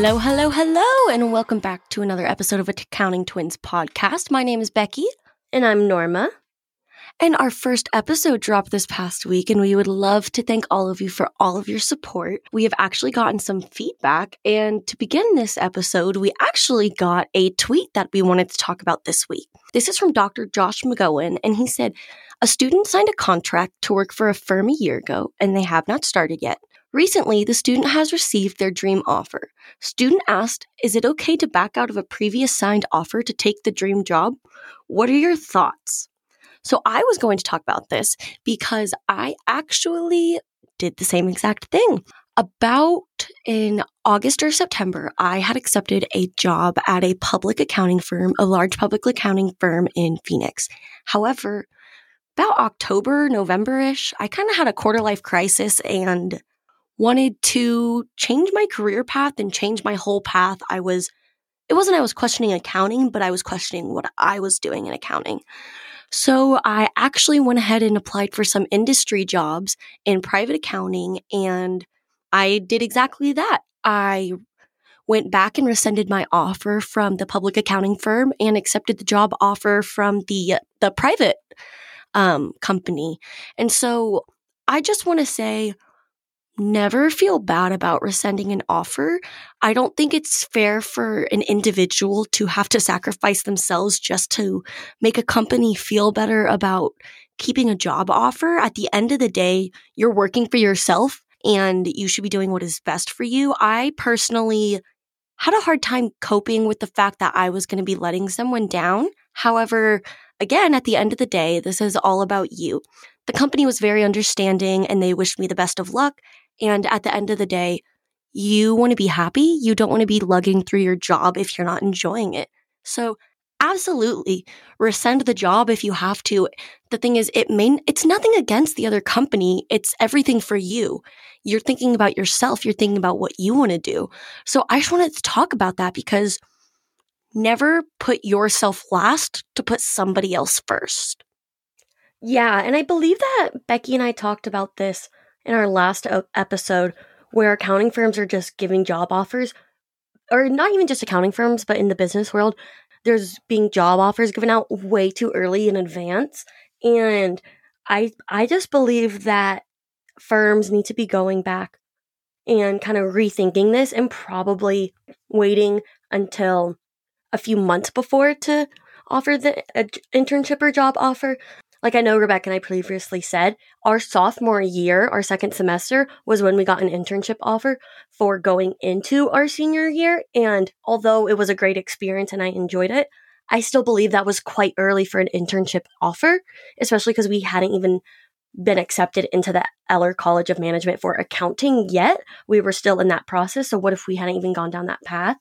Hello, hello, hello, and welcome back to another episode of Accounting Twins podcast. My name is Becky. And I'm Norma. And our first episode dropped this past week, and we would love to thank all of you for all of your support. We have actually gotten some feedback, and to begin this episode, we actually got a tweet that we wanted to talk about this week. This is from Dr. Josh McGowan, and he said, A student signed a contract to work for a firm a year ago, and they have not started yet. Recently, the student has received their dream offer. Student asked, Is it okay to back out of a previous signed offer to take the dream job? What are your thoughts? So, I was going to talk about this because I actually did the same exact thing. About in August or September, I had accepted a job at a public accounting firm, a large public accounting firm in Phoenix. However, about October, November ish, I kind of had a quarter life crisis and wanted to change my career path and change my whole path. I was, it wasn't I was questioning accounting, but I was questioning what I was doing in accounting. So I actually went ahead and applied for some industry jobs in private accounting and I did exactly that. I went back and rescinded my offer from the public accounting firm and accepted the job offer from the the private um, company. And so I just want to say never feel bad about rescinding an offer. I don't think it's fair for an individual to have to sacrifice themselves just to make a company feel better about keeping a job offer. At the end of the day, you're working for yourself and you should be doing what is best for you. I personally had a hard time coping with the fact that I was going to be letting someone down. However, again, at the end of the day, this is all about you. The company was very understanding and they wished me the best of luck. And at the end of the day, you want to be happy. You don't want to be lugging through your job if you're not enjoying it. So absolutely rescind the job if you have to. The thing is, it may, it's nothing against the other company. It's everything for you. You're thinking about yourself. You're thinking about what you want to do. So I just wanted to talk about that because never put yourself last to put somebody else first. Yeah, and I believe that Becky and I talked about this in our last episode where accounting firms are just giving job offers, or not even just accounting firms, but in the business world, there's being job offers given out way too early in advance. And I I just believe that firms need to be going back and kind of rethinking this and probably waiting until a few months before to offer the internship or job offer like I know Rebecca and I previously said, our sophomore year, our second semester, was when we got an internship offer for going into our senior year. And although it was a great experience and I enjoyed it, I still believe that was quite early for an internship offer, especially because we hadn't even been accepted into the Eller College of Management for accounting yet. We were still in that process. So, what if we hadn't even gone down that path?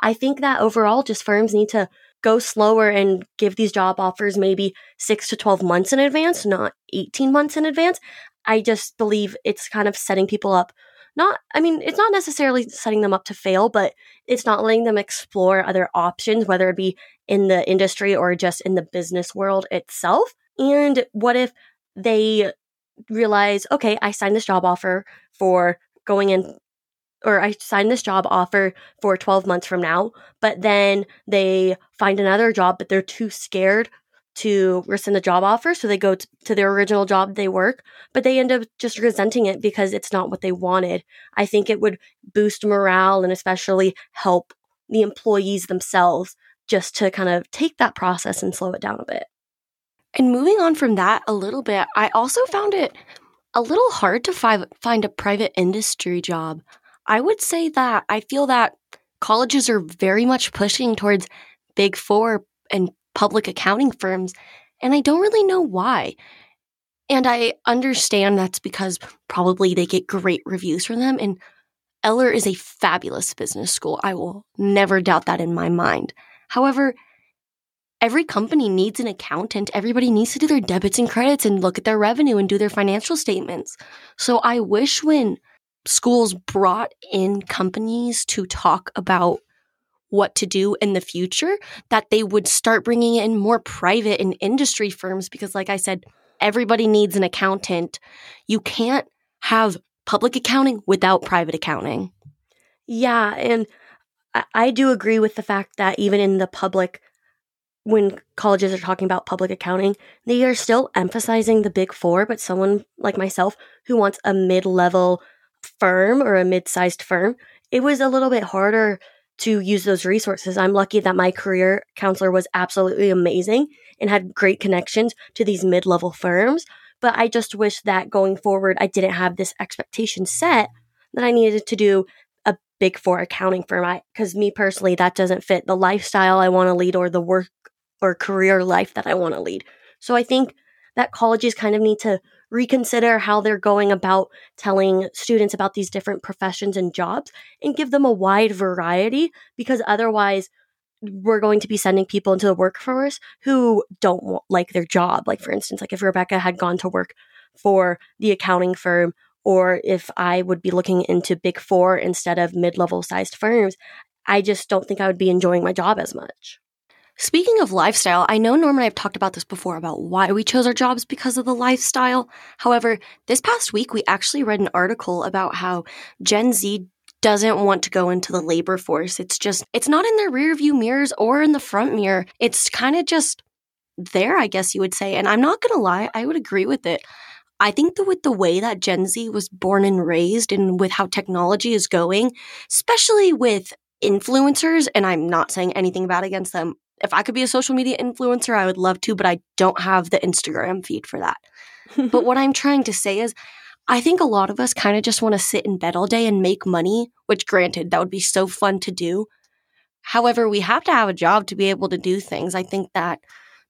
I think that overall, just firms need to go slower and give these job offers maybe six to 12 months in advance, not 18 months in advance. I just believe it's kind of setting people up. Not, I mean, it's not necessarily setting them up to fail, but it's not letting them explore other options, whether it be in the industry or just in the business world itself. And what if they realize, okay, I signed this job offer for going in or I sign this job offer for 12 months from now, but then they find another job, but they're too scared to rescind the job offer. So they go t- to their original job they work, but they end up just resenting it because it's not what they wanted. I think it would boost morale and especially help the employees themselves just to kind of take that process and slow it down a bit. And moving on from that a little bit, I also found it a little hard to fi- find a private industry job. I would say that I feel that colleges are very much pushing towards big four and public accounting firms, and I don't really know why. And I understand that's because probably they get great reviews from them. And Eller is a fabulous business school. I will never doubt that in my mind. However, every company needs an accountant. Everybody needs to do their debits and credits and look at their revenue and do their financial statements. So I wish when schools brought in companies to talk about what to do in the future, that they would start bringing in more private and industry firms because, like I said, everybody needs an accountant. You can't have public accounting without private accounting. Yeah. And I, do agree with the fact that even in the public, when colleges are talking about public accounting, they are still emphasizing the big four, but someone like myself who wants a mid level firm or a mid sized firm, it was a little bit harder to use those resources. I'm lucky that my career counselor was absolutely amazing and had great connections to these mid level firms. But I just wish that going forward, I didn't have this expectation set that I needed to do a big four accounting firm. Because me personally, that doesn't fit the lifestyle I want to lead or the work or career life that I want to lead. So I think that colleges kind of need to reconsider how they're going about telling students about these different professions and jobs and give them a wide variety because otherwise we're going to be sending people into the workforce who don't like their job. Like, for instance, like if Rebecca had gone to work for the accounting firm, or if I would be looking into big four instead of mid level sized firms, I just don't think I would be enjoying my job as much. Speaking of lifestyle, I know Norm and I have talked about this before about why we chose our jobs because of the lifestyle. However, this past week we actually read an article about how Gen Z doesn't want to go into the labor force. It's just, it's not in their rear view mirrors or in the front mirror. It's kind of just there, I guess you would say. And I'm not going to lie, I would agree with it. I think that with the way that Gen Z was born and raised and with how technology is going, especially with influencers, and I'm not saying anything bad against them if I could be a social media influencer, I would love to, but I don't have the Instagram feed for that. but what I'm trying to say is, I think a lot of us kind of just want to sit in bed all day and make money, which granted, that would be so fun to do. However, we have to have a job to be able to do things. I think that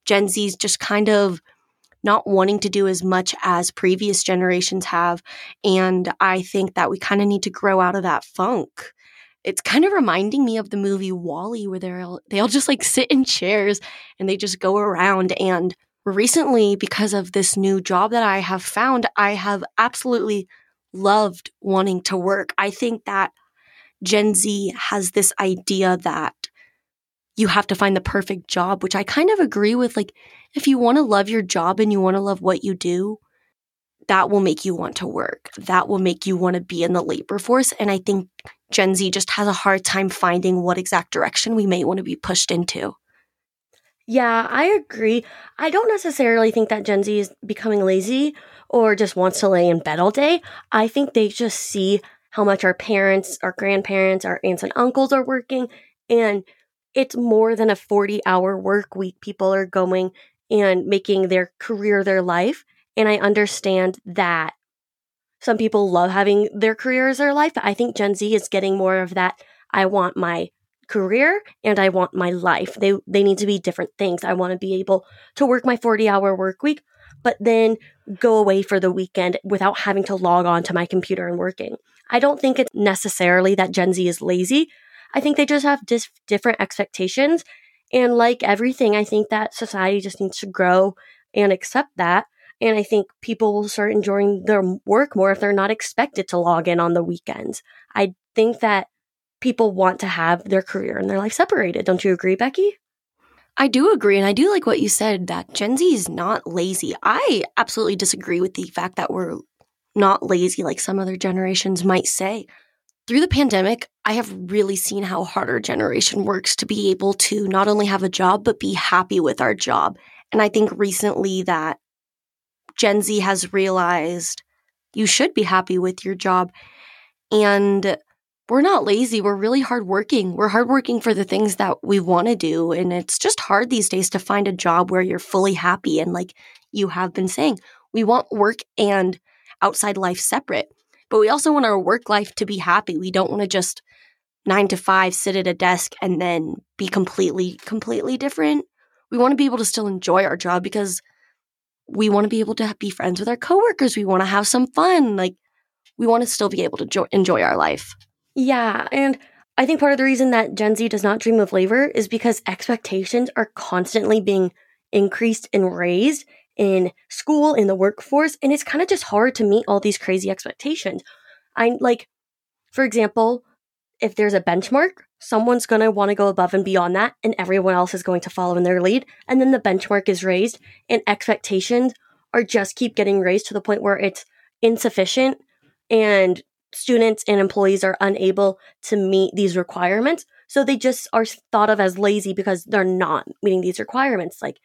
Gen Z's just kind of not wanting to do as much as previous generations have. And I think that we kind of need to grow out of that funk it's kind of reminding me of the movie WALL-E, where they're all, they all just like sit in chairs and they just go around. And recently, because of this new job that I have found, I have absolutely loved wanting to work. I think that Gen Z has this idea that you have to find the perfect job, which I kind of agree with. Like, if you want to love your job and you want to love what you do, that will make you want to work. That will make you want to be in the labor force. And I think Gen Z just has a hard time finding what exact direction we may want to be pushed into. Yeah, I agree. I don't necessarily think that Gen Z is becoming lazy or just wants to lay in bed all day. I think they just see how much our parents, our grandparents, our aunts and uncles are working, and it's more than a 40 hour work week. People are going and making their career their life. And I understand that some people love having their career as their life. I think Gen Z is getting more of that. I want my career and I want my life. They they need to be different things. I want to be able to work my 40-hour work week, but then go away for the weekend without having to log on to my computer and working. I don't think it's necessarily that Gen Z is lazy. I think they just have dis- different expectations. And like everything, I think that society just needs to grow and accept that. And I think people will start enjoying their work more if they're not expected to log in on the weekends. I think that people want to have their career and their life separated. Don't you agree, Becky? I do agree. And I do like what you said that Gen Z is not lazy. I absolutely disagree with the fact that we're not lazy like some other generations might say. Through the pandemic, I have really seen how hard our generation works to be able to not only have a job, but be happy with our job. And I think recently that Gen Z has realized you should be happy with your job. And we're not lazy. We're really hardworking. We're hardworking for the things that we want to do. And it's just hard these days to find a job where you're fully happy. And like you have been saying, we want work and outside life separate, but we also want our work life to be happy. We don't want to just nine to five sit at a desk and then be completely, completely different. We want to be able to still enjoy our job because we want to be able to be friends with our coworkers. We want to have some fun. Like, we want to still be able to jo- enjoy our life. Yeah. And I think part of the reason that Gen Z does not dream of labor is because expectations are constantly being increased and raised in school, in the workforce. And it's kind of just hard to meet all these crazy expectations. I like, for example, if there's a benchmark, someone's going to want to go above and beyond that, and everyone else is going to follow in their lead. And then the benchmark is raised, and expectations are just keep getting raised to the point where it's insufficient, and students and employees are unable to meet these requirements. So they just are thought of as lazy because they're not meeting these requirements. Like,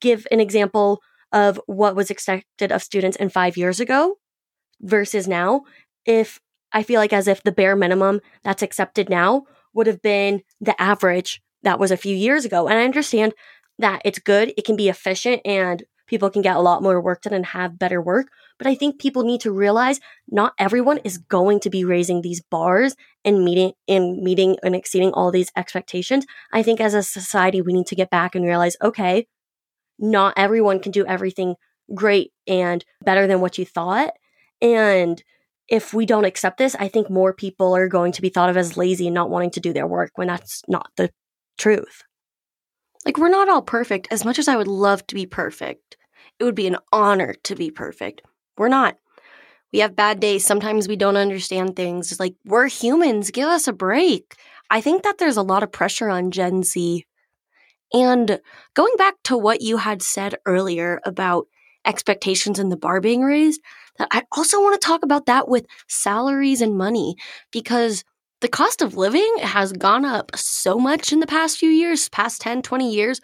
give an example of what was expected of students in five years ago versus now. If I feel like as if the bare minimum that's accepted now would have been the average that was a few years ago. And I understand that it's good, it can be efficient, and people can get a lot more work done and have better work. But I think people need to realize not everyone is going to be raising these bars and meeting in meeting and exceeding all these expectations. I think as a society, we need to get back and realize, okay, not everyone can do everything great and better than what you thought. And if we don't accept this, I think more people are going to be thought of as lazy and not wanting to do their work when that's not the truth. Like, we're not all perfect. As much as I would love to be perfect, it would be an honor to be perfect. We're not. We have bad days. Sometimes we don't understand things. Like, we're humans. Give us a break. I think that there's a lot of pressure on Gen Z. And going back to what you had said earlier about expectations and the bar being raised, that I also want to talk about that with salaries and money because the cost of living has gone up so much in the past few years, past 10, 20 years.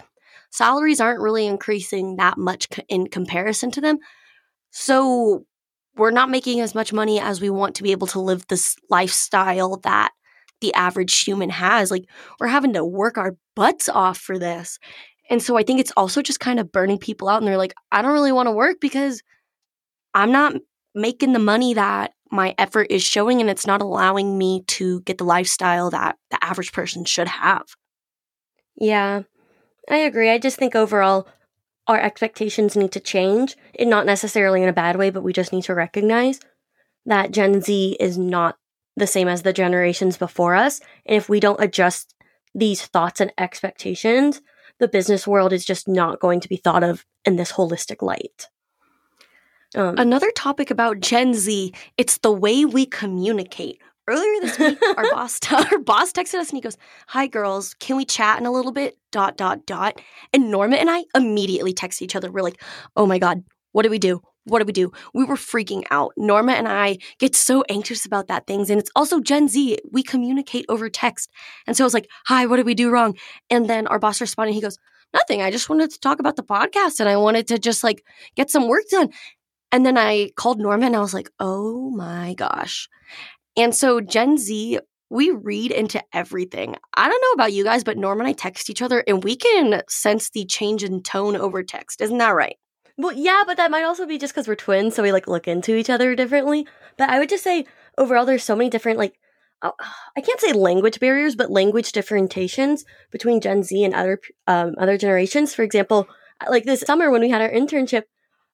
Salaries aren't really increasing that much in comparison to them. So we're not making as much money as we want to be able to live this lifestyle that the average human has. Like we're having to work our butts off for this. And so I think it's also just kind of burning people out and they're like, I don't really want to work because I'm not making the money that my effort is showing and it's not allowing me to get the lifestyle that the average person should have. Yeah, I agree. I just think overall, our expectations need to change, and not necessarily in a bad way, but we just need to recognize that Gen Z is not the same as the generations before us. And if we don't adjust these thoughts and expectations, the business world is just not going to be thought of in this holistic light. Um, Another topic about Gen Z, it's the way we communicate. Earlier this week, our boss our boss texted us and he goes, "Hi girls, can we chat in a little bit?" dot dot dot. And Norma and I immediately text each other. We're like, "Oh my god, what do we do? What do we do?" We were freaking out. Norma and I get so anxious about that things and it's also Gen Z. We communicate over text. And so I was like, "Hi, what did we do wrong?" And then our boss responded, he goes, "Nothing. I just wanted to talk about the podcast and I wanted to just like get some work done." And then I called Norma and I was like, oh my gosh. And so Gen Z, we read into everything. I don't know about you guys, but Norma and I text each other and we can sense the change in tone over text. Isn't that right? Well, yeah, but that might also be just because we're twins, so we like look into each other differently. But I would just say overall, there's so many different like oh, I can't say language barriers, but language differentiations between Gen Z and other um, other generations. For example, like this summer when we had our internship,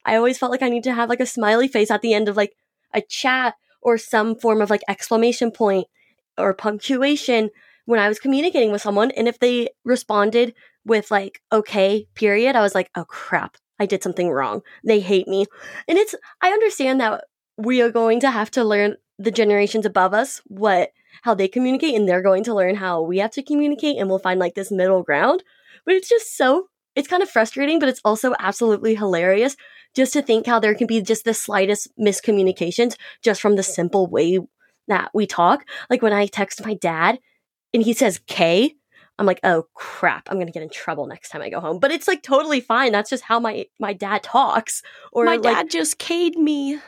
I always felt like I need to have like a smiley face at the end of like a chat or some form of like exclamation point or punctuation when I was communicating with someone. And if they responded with like, okay, period, I was like, oh crap, I did something wrong. They hate me. And it's, I understand that we are going to have to learn the generations above us what, how they communicate and they're going to learn how we have to communicate and we'll find like this middle ground. But it's just so, it's kind of frustrating, but it's also absolutely hilarious just to think how there can be just the slightest miscommunications just from the simple way that we talk. Like when I text my dad and he says K, I'm like, oh crap, I'm gonna get in trouble next time I go home. But it's like totally fine. That's just how my my dad talks. Or my like, dad just K'd me.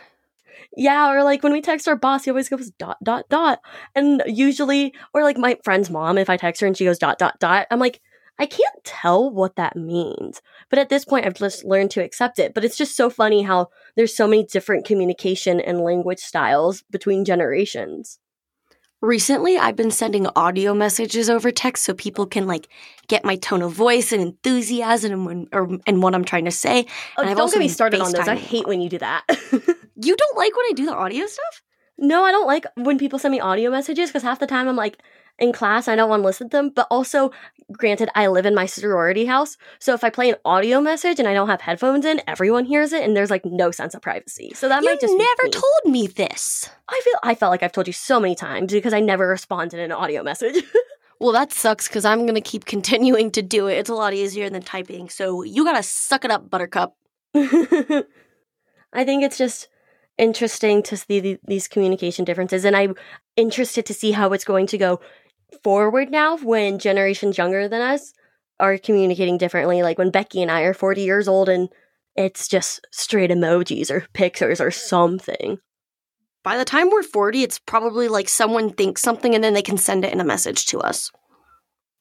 Yeah, or like when we text our boss, he always goes dot dot dot. And usually, or like my friend's mom, if I text her and she goes dot dot dot, I'm like, I can't tell what that means. But at this point, I've just learned to accept it. But it's just so funny how there's so many different communication and language styles between generations. Recently, I've been sending audio messages over text so people can like get my tone of voice and enthusiasm and, when, or, and what I'm trying to say. Oh, and I've don't get me started on those. I hate when you do that. you don't like when I do the audio stuff? No, I don't like when people send me audio messages because half the time I'm like, in class. I don't want to listen to them. But also, granted, I live in my sorority house. So if I play an audio message and I don't have headphones in, everyone hears it and there's like no sense of privacy. So that you might just never told me this. I feel I felt like I've told you so many times because I never respond in an audio message. well, that sucks because I'm gonna keep continuing to do it. It's a lot easier than typing. So you gotta suck it up, Buttercup. I think it's just interesting to see these communication differences and i'm interested to see how it's going to go forward now when generations younger than us are communicating differently. Like when Becky and I are 40 years old and it's just straight emojis or pictures or something. By the time we're 40, it's probably like someone thinks something and then they can send it in a message to us.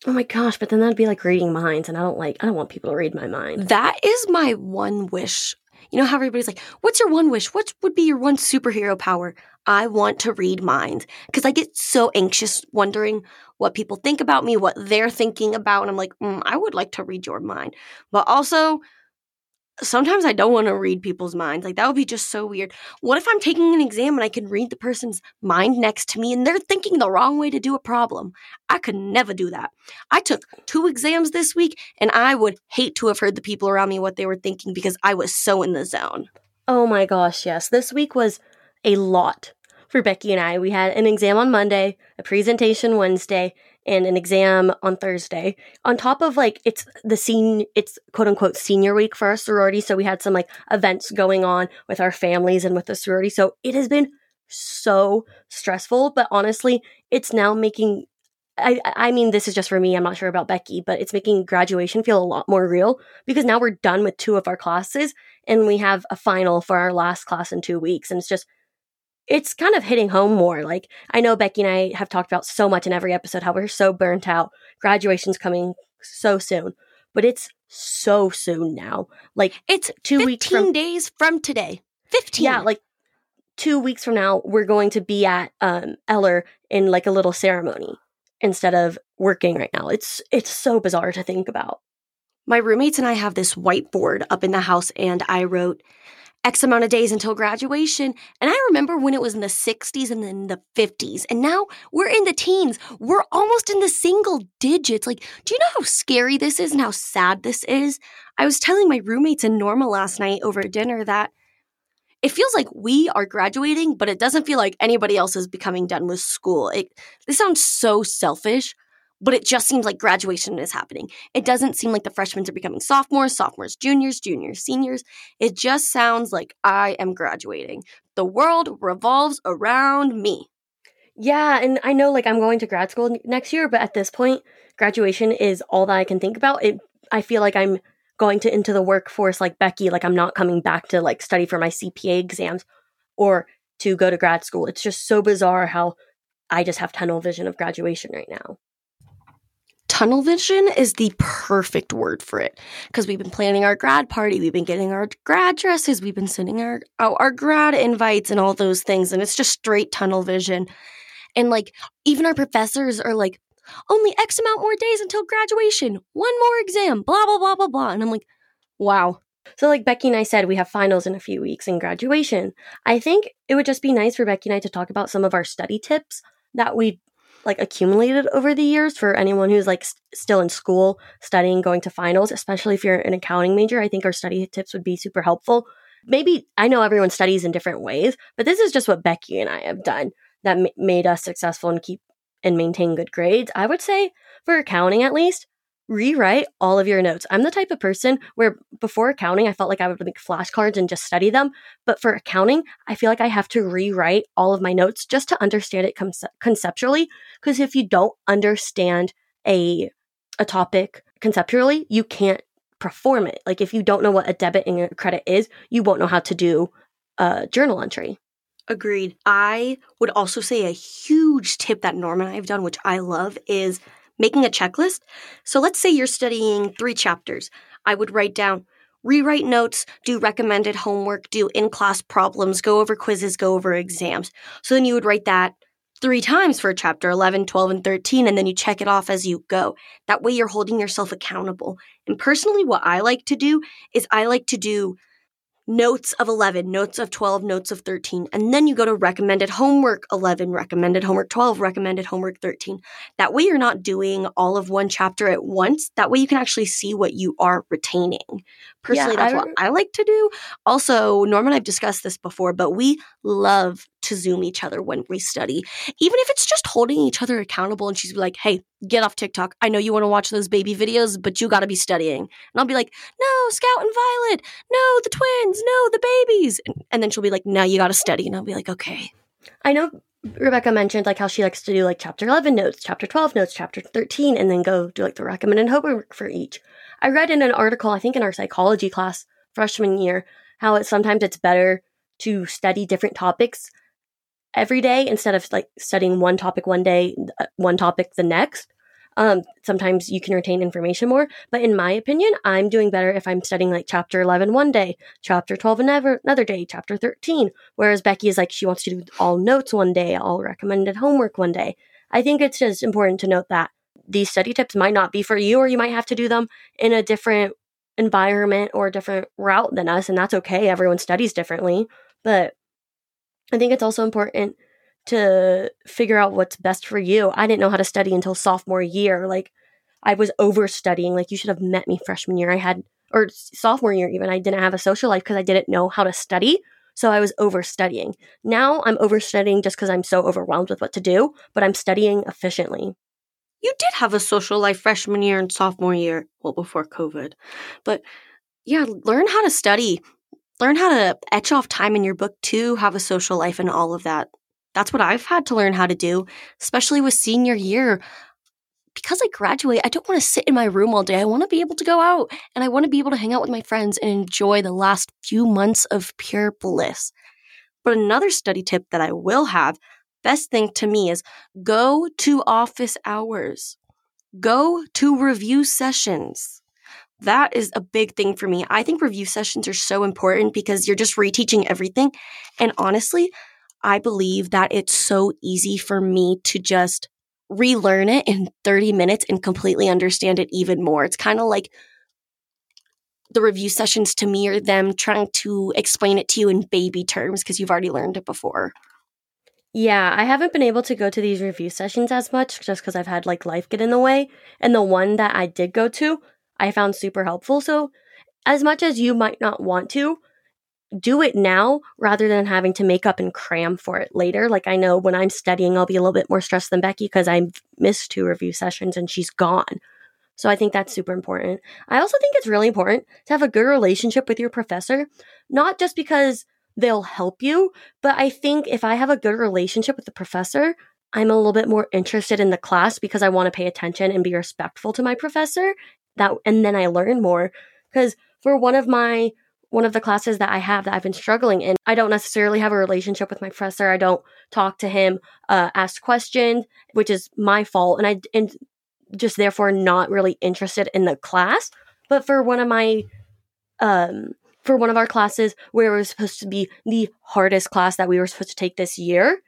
Oh my gosh, but then that'd be like reading minds, and I don't like, I don't want people to read my mind. That is my one wish. You know how everybody's like, what's your one wish? What would be your one superhero power? I want to read minds because I get so anxious wondering what people think about me, what they're thinking about. And I'm like, mm, I would like to read your mind. But also, sometimes I don't want to read people's minds. Like that would be just so weird. What if I'm taking an exam and I can read the person's mind next to me and they're thinking the wrong way to do a problem? I could never do that. I took two exams this week and I would hate to have heard the people around me what they were thinking because I was so in the zone. Oh my gosh, yes. This week was a lot for Becky and I. We had an exam on Monday, a presentation Wednesday, and an exam on Thursday. On top of like it's the scene it's quote unquote senior week for our sorority, so we had some like events going on with our families and with the sorority. So it has been so stressful, but honestly, it's now making I I mean this is just for me, I'm not sure about Becky, but it's making graduation feel a lot more real because now we're done with two of our classes and we have a final for our last class in 2 weeks and it's just it's kind of hitting home more. Like I know Becky and I have talked about so much in every episode how we're so burnt out. Graduation's coming so soon, but it's so soon now. Like it's two weeks from days from today. Fifteen. Yeah, like two weeks from now, we're going to be at um, Eller in like a little ceremony instead of working right now. It's it's so bizarre to think about. My roommates and I have this whiteboard up in the house, and I wrote X amount of days until graduation. And I remember when it was in the 60s and then the 50s. And now we're in the teens. We're almost in the single digits. Like, do you know how scary this is and how sad this is? I was telling my roommates and Norma last night over dinner that it feels like we are graduating, but it doesn't feel like anybody else is becoming done with school. It, this sounds so selfish, but it just seems like graduation is happening. It doesn't seem like the freshmen are becoming sophomores, sophomores, juniors, juniors, seniors. It just sounds like I am graduating. The world revolves around me. Yeah, and I know like I'm going to grad school next year, but at this point, graduation is all that I can think about. It I feel like I'm going to into the workforce like Becky, like I'm not coming back to like study for my CPA exams or to go to grad school. It's just so bizarre how I just have tunnel vision of graduation right now tunnel vision is the perfect word for it because we've been planning our grad party, we've been getting our grad dresses, we've been sending our our grad invites and all those things, and it's just straight tunnel vision. And like even our professors are like, only X amount more days until graduation, one more exam, blah blah blah blah blah, and I'm like, wow. So, like Becky and I said, we have finals in a few weeks and graduation. I think it would just be nice for Becky and I to talk about some of our study tips that we like accumulated over the years for anyone who's like st- still in school studying going to finals especially if you're an accounting major i think our study tips would be super helpful. Maybe i know everyone studies in different ways but this is just what becky and i have done that m- made us successful and keep and maintain good grades. I would say for accounting at least rewrite all of your notes. I'm the type of person where before accounting, I felt like I would make flashcards and just study them. But for accounting, I feel like I have to rewrite all of my notes just to understand it conce- conceptually. Because if you don't understand a a topic conceptually, you can't perform it. Like if you don't know what a debit and a credit is, you won't know how to do a journal entry. Agreed. I would also say a huge tip that Norman and I have done, which I love, is making a checklist. So let's say you're studying three chapters. I would write down, rewrite notes, do recommended homework, do in class problems, go over quizzes, go over exams. So then you would write that three times for chapter 11, 12, and 13, and then you check it off as you go. That way you're holding yourself accountable. And personally, what I like to do is I like to do notes of 11, notes of 12, notes of 13. And then you go to recommended homework 11, recommended homework 12, recommended homework 13. That way you're not doing all of one chapter at once. That way you can actually see what you are retaining. Personally, yeah, that's I, what I like to do. Also, Norman I've discussed this before, but we love to Zoom each other when we study, even if it's just holding each other accountable. And she's like, hey, get off TikTok. I know you want to watch those baby videos, but you got to be studying. And I'll be like, no, Scout and Violet. No, the twins. No, the babies. And, and then she'll be like, now you got to study. And I'll be like, okay. I know Rebecca mentioned like how she likes to do like chapter 11 notes, chapter 12 notes, chapter 13, and then go do like the recommended homework for each. I read in an article, I think in our psychology class freshman year, how it sometimes it's better to study different topics every day instead of like studying one topic one day, uh, one topic the next. Um, sometimes you can retain information more, but in my opinion, I'm doing better if I'm studying like chapter 11 one day, chapter 12 another, another day, chapter 13. Whereas Becky is like, she wants to do all notes one day, all recommended homework one day. I think it's just important to note that these study tips might not be for you, or you might have to do them in a different environment or a different route than us, and that's okay. Everyone studies differently. But I think it's also important to figure out what's best for you. I didn't know how to study until sophomore year. Like I was over studying. Like you should have met me freshman year. I had or sophomore year even. I didn't have a social life because I didn't know how to study. So I was over studying. Now I'm over studying just because I'm so overwhelmed with what to do, but I'm studying efficiently. You did have a social life freshman year and sophomore year, well, before COVID. But yeah, learn how to study. Learn how to etch off time in your book to have a social life and all of that. That's what I've had to learn how to do, especially with senior year. Because I graduate, I don't want to sit in my room all day. I want to be able to go out and I want to be able to hang out with my friends and enjoy the last few months of pure bliss. But another study tip that I will have best thing to me is go to office hours, go to review sessions. That is a big thing for me. I think review sessions are so important because you're just reteaching everything. And honestly, I believe that it's so easy for me to just relearn it in 30 minutes and completely understand it even more. It's kind of like the review sessions to me are them trying to explain it to you in baby terms because you've already learned it before. Yeah, I haven't been able to go to these review sessions as much just because I've had like life get in the way. And the one that I did go to, I found super helpful. So, as much as you might not want to, do it now rather than having to make up and cram for it later. Like I know when I'm studying, I'll be a little bit more stressed than Becky because I missed two review sessions and she's gone. So I think that's super important. I also think it's really important to have a good relationship with your professor, not just because they'll help you, but I think if I have a good relationship with the professor, I'm a little bit more interested in the class because I want to pay attention and be respectful to my professor. That and then I learn more because for one of my one of the classes that I have that I've been struggling in, I don't necessarily have a relationship with my professor. I don't talk to him, uh, ask questions, which is my fault. And I, and just therefore not really interested in the class. But for one of my, um, for one of our classes where it was supposed to be the hardest class that we were supposed to take this year,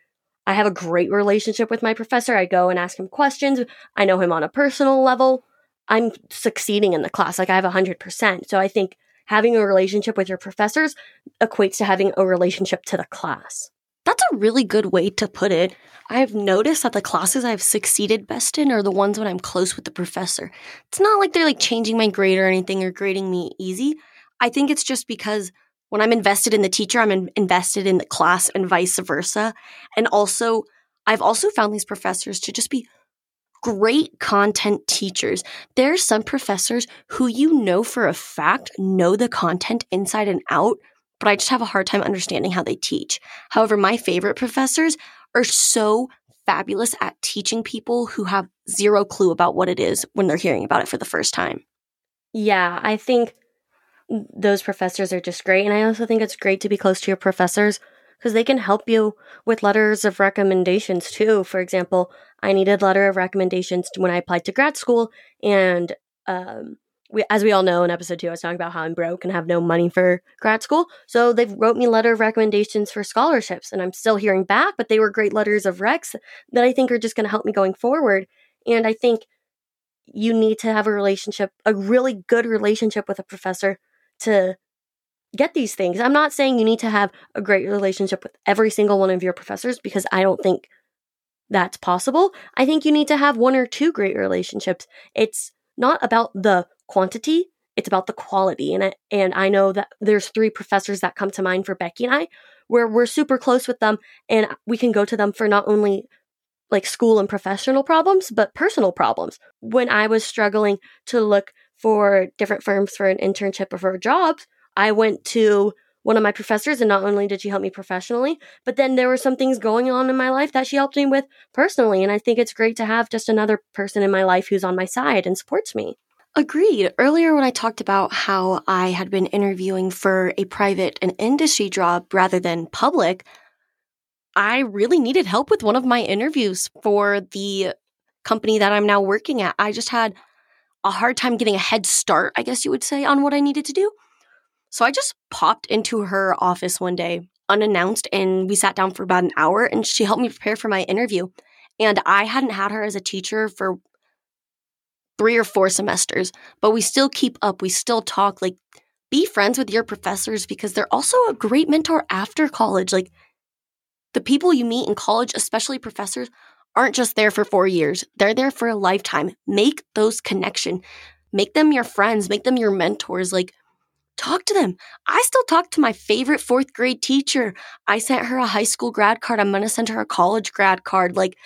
I have a great relationship with my professor. I go and ask him questions. I know him on a personal level. I'm succeeding in the class. Like I have a hundred percent. So I think having a relationship with your professors equates to having a relationship to the class. That's a really good way to put it. I've noticed that the classes I've succeeded best in are the ones when I'm close with the professor. It's not like they're like changing my grade or anything or grading me easy. I think it's just because when I'm invested in the teacher, I'm in- invested in the class and vice versa. And also, I've also found these professors to just be great content teachers. There are some professors who you know for a fact know the content inside and out, but I just have a hard time understanding how they teach. However, my favorite professors are so fabulous at teaching people who have zero clue about what it is when they're hearing about it for the first time. Yeah, I think those professors are just great. And I also think it's great to be close to your professors because they can help you with letters of recommendations too. For example, I needed letter of recommendations when I applied to grad school, and um, we, as we all know, in episode two, I was talking about how I'm broke and have no money for grad school. So they wrote me letter of recommendations for scholarships, and I'm still hearing back. But they were great letters of recs that I think are just going to help me going forward. And I think you need to have a relationship, a really good relationship with a professor to get these things. I'm not saying you need to have a great relationship with every single one of your professors because I don't think that's possible. I think you need to have one or two great relationships. It's not about the quantity, it's about the quality. And I, and I know that there's three professors that come to mind for Becky and I where we're super close with them and we can go to them for not only like school and professional problems, but personal problems. When I was struggling to look for different firms for an internship or for jobs, I went to one of my professors. And not only did she help me professionally, but then there were some things going on in my life that she helped me with personally. And I think it's great to have just another person in my life who's on my side and supports me. Agreed. Earlier, when I talked about how I had been interviewing for a private and industry job rather than public, I really needed help with one of my interviews for the company that I'm now working at. I just had a hard time getting a head start, I guess you would say, on what I needed to do. So I just popped into her office one day unannounced and we sat down for about an hour and she helped me prepare for my interview. And I hadn't had her as a teacher for three or four semesters, but we still keep up. We still talk. Like, be friends with your professors because they're also a great mentor after college. Like, the people you meet in college, especially professors, aren't just there for four years. They're there for a lifetime. Make those connection. Make them your friends. Make them your mentors. Like, talk to them. I still talk to my favorite fourth grade teacher. I sent her a high school grad card. I'm going to send her a college grad card. Like,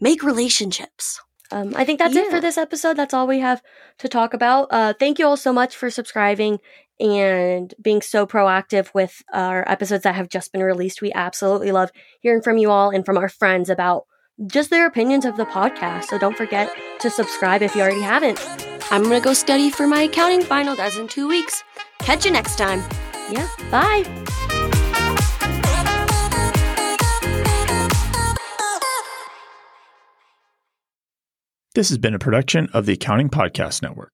make relationships. Um, I think that's yeah. it for this episode. That's all we have to talk about. Uh, thank you all so much for subscribing and being so proactive with our episodes that have just been released. We absolutely love hearing from you all and from our friends about just their opinions of the podcast. So don't forget to subscribe if you already haven't. I'm going to go study for my accounting final. That's in two weeks. Catch you next time. Yeah. Bye. This has been a production of the Accounting Podcast Network.